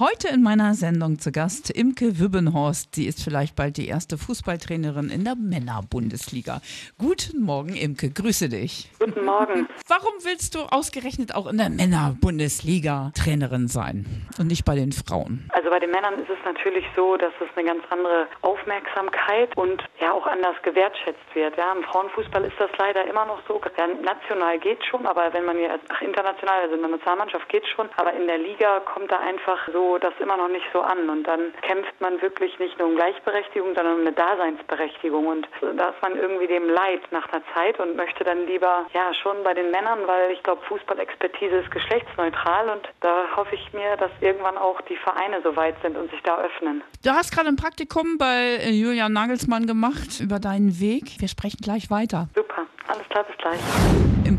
Heute in meiner Sendung zu Gast Imke Wübbenhorst. Sie ist vielleicht bald die erste Fußballtrainerin in der Männerbundesliga. Guten Morgen, Imke. Grüße dich. Guten Morgen. Warum willst du ausgerechnet auch in der Männerbundesliga Trainerin sein und nicht bei den Frauen? Also bei den Männern ist es natürlich so, dass es eine ganz andere Aufmerksamkeit und ja auch anders gewertschätzt wird. Ja, im Frauenfußball ist das leider immer noch so. Ja, national geht schon, aber wenn man hier ach, international, also in der Nationalmannschaft geht schon, aber in der Liga kommt da einfach so das immer noch nicht so an. Und dann kämpft man wirklich nicht nur um Gleichberechtigung, sondern um eine Daseinsberechtigung. Und da ist man irgendwie dem leid nach einer Zeit und möchte dann lieber, ja, schon bei den Männern, weil ich glaube, Fußballexpertise ist geschlechtsneutral und da hoffe ich mir, dass irgendwann auch die Vereine so weit sind und sich da öffnen. Du hast gerade ein Praktikum bei Julian Nagelsmann gemacht über deinen Weg. Wir sprechen gleich weiter. Super. Alles klar, bis gleich.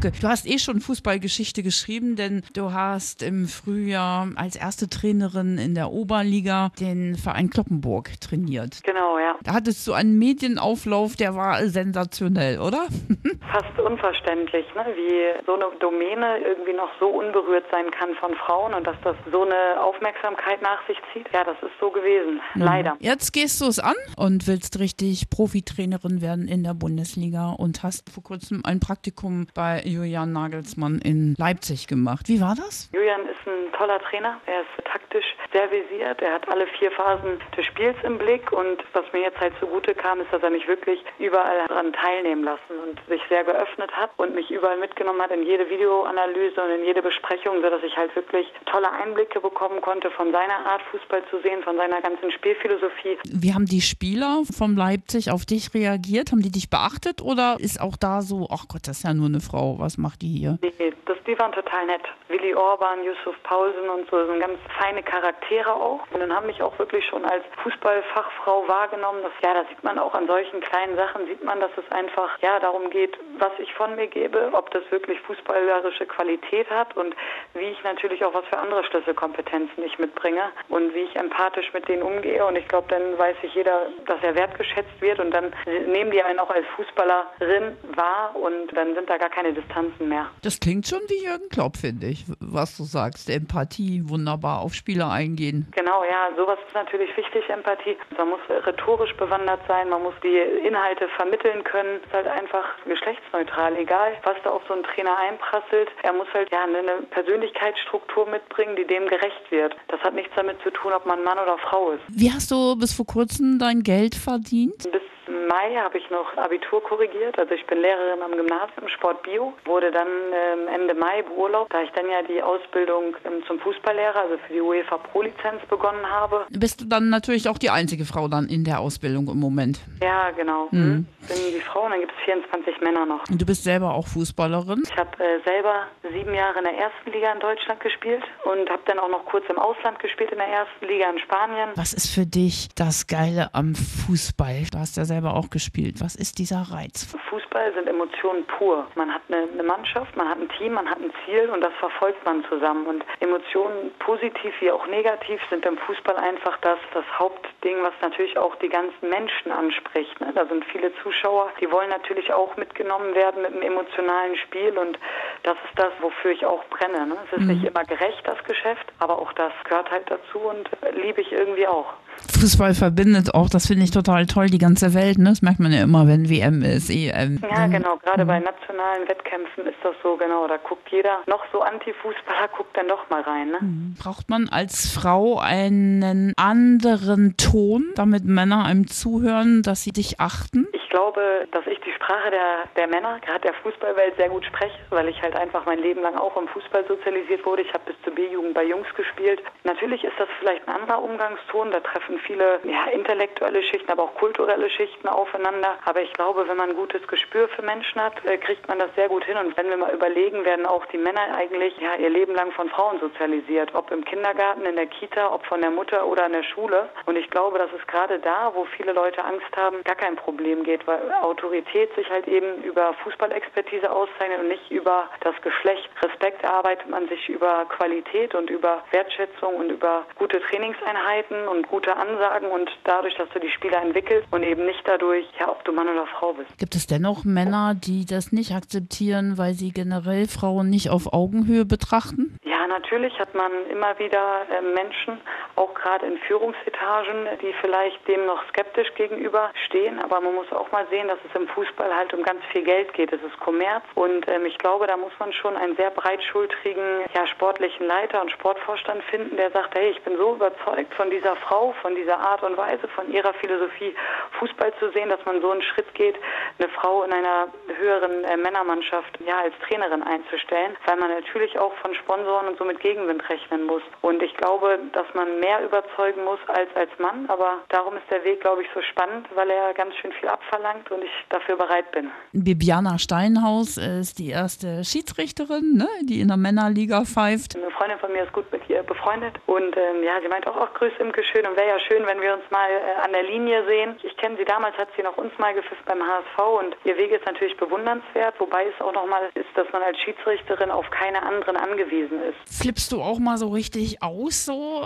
Imke, du hast eh schon Fußballgeschichte geschrieben, denn du hast im Frühjahr als erste Trainerin in der Oberliga den Verein Kloppenburg trainiert. Genau, ja. Da hattest du einen Medienauflauf, der war sensationell, oder? Fast unverständlich, ne? wie so eine Domäne irgendwie noch so unberührt sein kann von Frauen und dass das so eine Aufmerksamkeit nach sich zieht. Ja, das ist so gewesen, mhm. leider. Jetzt gehst du es an und willst richtig Profitrainerin werden in der Bundesliga und hast vor kurzem ein Praktikum bei Julian Nagelsmann in Leipzig gemacht. Wie war das? Julian ist ein toller Trainer. Er ist taktisch sehr visiert. Er hat alle vier Phasen des Spiels im Blick. Und was mir jetzt halt zugute kam, ist, dass er mich wirklich überall daran teilnehmen lassen und sich sehr geöffnet hat und mich überall mitgenommen hat in jede Videoanalyse und in jede Besprechung, sodass ich halt wirklich tolle Einblicke bekommen konnte von seiner Art, Fußball zu sehen, von seiner ganzen Spielphilosophie. Wie haben die Spieler von Leipzig auf dich reagiert? Haben die dich beachtet oder ist auch da so, ach Gott, das ist ja nur eine Frau, was macht die hier? Nee, das, die waren total nett. Willi Orban, Yusuf Paulsen und so, sind ganz feine Charaktere auch. Und dann haben mich auch wirklich schon als Fußballfachfrau wahrgenommen. Das, ja, da sieht man auch an solchen kleinen Sachen, sieht man, dass es einfach, ja, darum geht, was ich von mir gebe, ob das wirklich fußballerische Qualität hat und wie ich natürlich auch was für andere Schlüsselkompetenzen ich mitbringe und wie ich empathisch mit denen umgehe. Und ich glaube, dann weiß sich jeder, dass er wertgeschätzt wird und dann nehmen die einen auch als Fußballerin wahr und dann sind da gar keine Distanzen mehr. Das klingt schon wie Jürgen Klopp, finde ich, was du sagst. Empathie, wunderbar auf Spieler eingehen. Genau, ja, sowas ist natürlich wichtig, Empathie. Man muss rhetorisch bewandert sein, man muss die Inhalte vermitteln können. Es ist halt einfach geschlechtsneutral, egal was da auf so einen Trainer einprasselt. Er muss halt ja eine Persönlichkeitsstruktur mitbringen, die dem gerecht wird. Das hat nichts damit zu tun, ob man Mann oder Frau ist. Wie hast du bis vor kurzem dein Geld verdient? Bis Mai habe ich noch Abitur korrigiert. Also ich bin Lehrerin am Gymnasium Sport Bio, wurde dann ähm, Ende Mai beurlaubt, da ich dann ja die Ausbildung ähm, zum Fußballlehrer, also für die UEFA Pro Lizenz begonnen habe. Bist du dann natürlich auch die einzige Frau dann in der Ausbildung im Moment? Ja, genau. Mhm. Bin die Frau und dann gibt es 24 Männer noch. Und du bist selber auch Fußballerin? Ich habe äh, selber sieben Jahre in der ersten Liga in Deutschland gespielt und habe dann auch noch kurz im Ausland gespielt in der ersten Liga in Spanien. Was ist für dich das Geile am Fußball? Du hast ja selber selber auch gespielt. Was ist dieser Reiz? Fußball sind Emotionen pur. Man hat eine, eine, Mannschaft, man hat ein Team, man hat ein Ziel und das verfolgt man zusammen. Und Emotionen, positiv wie auch negativ, sind im Fußball einfach das, das Hauptding, was natürlich auch die ganzen Menschen anspricht. Ne? Da sind viele Zuschauer, die wollen natürlich auch mitgenommen werden mit einem emotionalen Spiel und das ist das, wofür ich auch brenne. Ne? Es ist mhm. nicht immer gerecht, das Geschäft, aber auch das gehört halt dazu und liebe ich irgendwie auch. Fußball verbindet auch, das finde ich total toll, die ganze Welt. Ne? Das merkt man ja immer, wenn WM ist, EM. Ja, genau. Gerade bei nationalen Wettkämpfen ist das so, genau. Da guckt jeder, noch so Anti-Fußballer, guckt dann doch mal rein. Ne? Mhm. Braucht man als Frau einen anderen Ton, damit Männer einem zuhören, dass sie dich achten? Ich glaube, dass ich die Sprache der, der Männer, gerade der Fußballwelt, sehr gut spreche, weil ich halt einfach mein Leben lang auch im Fußball sozialisiert wurde. Ich habe bis zur B-Jugend bei Jungs gespielt. Natürlich ist das vielleicht ein anderer Umgangston. Da treffen viele ja, intellektuelle Schichten, aber auch kulturelle Schichten aufeinander. Aber ich glaube, wenn man ein gutes Gespür für Menschen hat, äh, kriegt man das sehr gut hin. Und wenn wir mal überlegen, werden auch die Männer eigentlich ja, ihr Leben lang von Frauen sozialisiert. Ob im Kindergarten, in der Kita, ob von der Mutter oder in der Schule. Und ich glaube, dass es gerade da, wo viele Leute Angst haben, gar kein Problem geht, weil Autorität sich halt eben über Fußballexpertise auszeichnet und nicht über das Geschlecht. Respekt erarbeitet man sich über Qualität und über Wertschätzung und über gute Trainingseinheiten und gute Ansagen und dadurch, dass du die Spieler entwickelst und eben nicht dadurch, ja, ob du Mann oder Frau bist. Gibt es dennoch Männer, die das nicht akzeptieren, weil sie generell Frauen nicht auf Augenhöhe betrachten? Ja, natürlich hat man immer wieder äh, Menschen, auch gerade in Führungsetagen, die vielleicht dem noch skeptisch gegenüber stehen. Aber man muss auch mal sehen, dass es im Fußball halt um ganz viel Geld geht. Es ist Kommerz und ähm, ich glaube, da muss man schon einen sehr breitschultrigen ja, sportlichen Leiter und Sportvorstand finden, der sagt, hey, ich bin so überzeugt von dieser Frau, von dieser Art und Weise, von ihrer Philosophie, Fußball zu sehen, dass man so einen Schritt geht, eine Frau in einer höheren äh, Männermannschaft ja als Trainerin einzustellen, weil man natürlich auch von Sponsoren und so mit Gegenwind rechnen muss. Und ich glaube, dass man mehr überzeugen muss als als Mann, aber darum ist der Weg, glaube ich, so spannend, weil er ganz schön viel abverlangt und ich dafür bereit bin. Bibiana Steinhaus ist die erste Schiedsrichterin, ne, die in der Männerliga pfeift. Eine Freundin von mir ist gut mit ihr befreundet und ähm, ja, sie meint auch, ach, grüß Imke schön und wäre ja schön, wenn wir uns mal äh, an der Linie sehen. Ich kenne sie damals, hat sie noch uns mal gepfifft beim HSV und ihr Weg ist natürlich bewundernswert, wobei es auch nochmal ist, dass man als Schiedsrichterin auf keine anderen angewiesen ist. Flippst du auch mal so richtig aus, so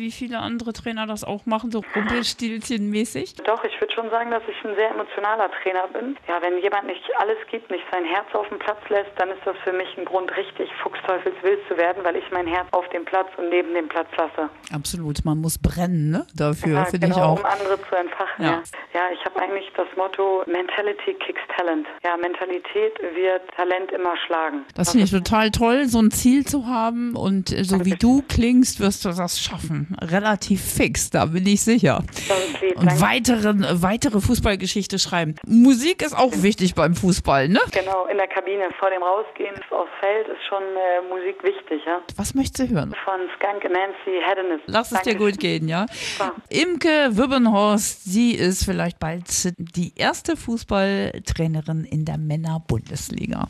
wie viele andere Trainer das auch machen, so Rumpelstilzchen-mäßig? Doch, ich würde schon sagen, dass ich ein sehr emotionaler Trainer bin. Ja, wenn jemand nicht alles gibt, nicht sein Herz auf den Platz lässt, dann ist das für mich ein Grund, richtig fuchsteufelswild zu werden, weil ich mein Herz auf dem Platz und neben dem Platz lasse. Absolut, man muss brennen, ne? Dafür, ja, finde genau, ich auch. um andere zu entfachen. Ja. Ja, ja ich habe eigentlich das Motto Mentality kicks Talent. Ja, Mentalität wird Talent immer schlagen. Das finde ich total toll, so ein Ziel zu haben und äh, so wie du klingst, wirst du das schaffen. Relativ fix, da bin ich sicher. Lieb, Und danke. weiteren, weitere Fußballgeschichte schreiben. Musik ist auch wichtig beim Fußball, ne? Genau, in der Kabine vor dem Rausgehen aufs Feld ist schon äh, Musik wichtig, ja. Was möchtest du hören? Von Skunk Nancy Hedonist. Lass es dir gut gehen, ja? Super. Imke Wibbenhorst, sie ist vielleicht bald die erste Fußballtrainerin in der Männer-Bundesliga.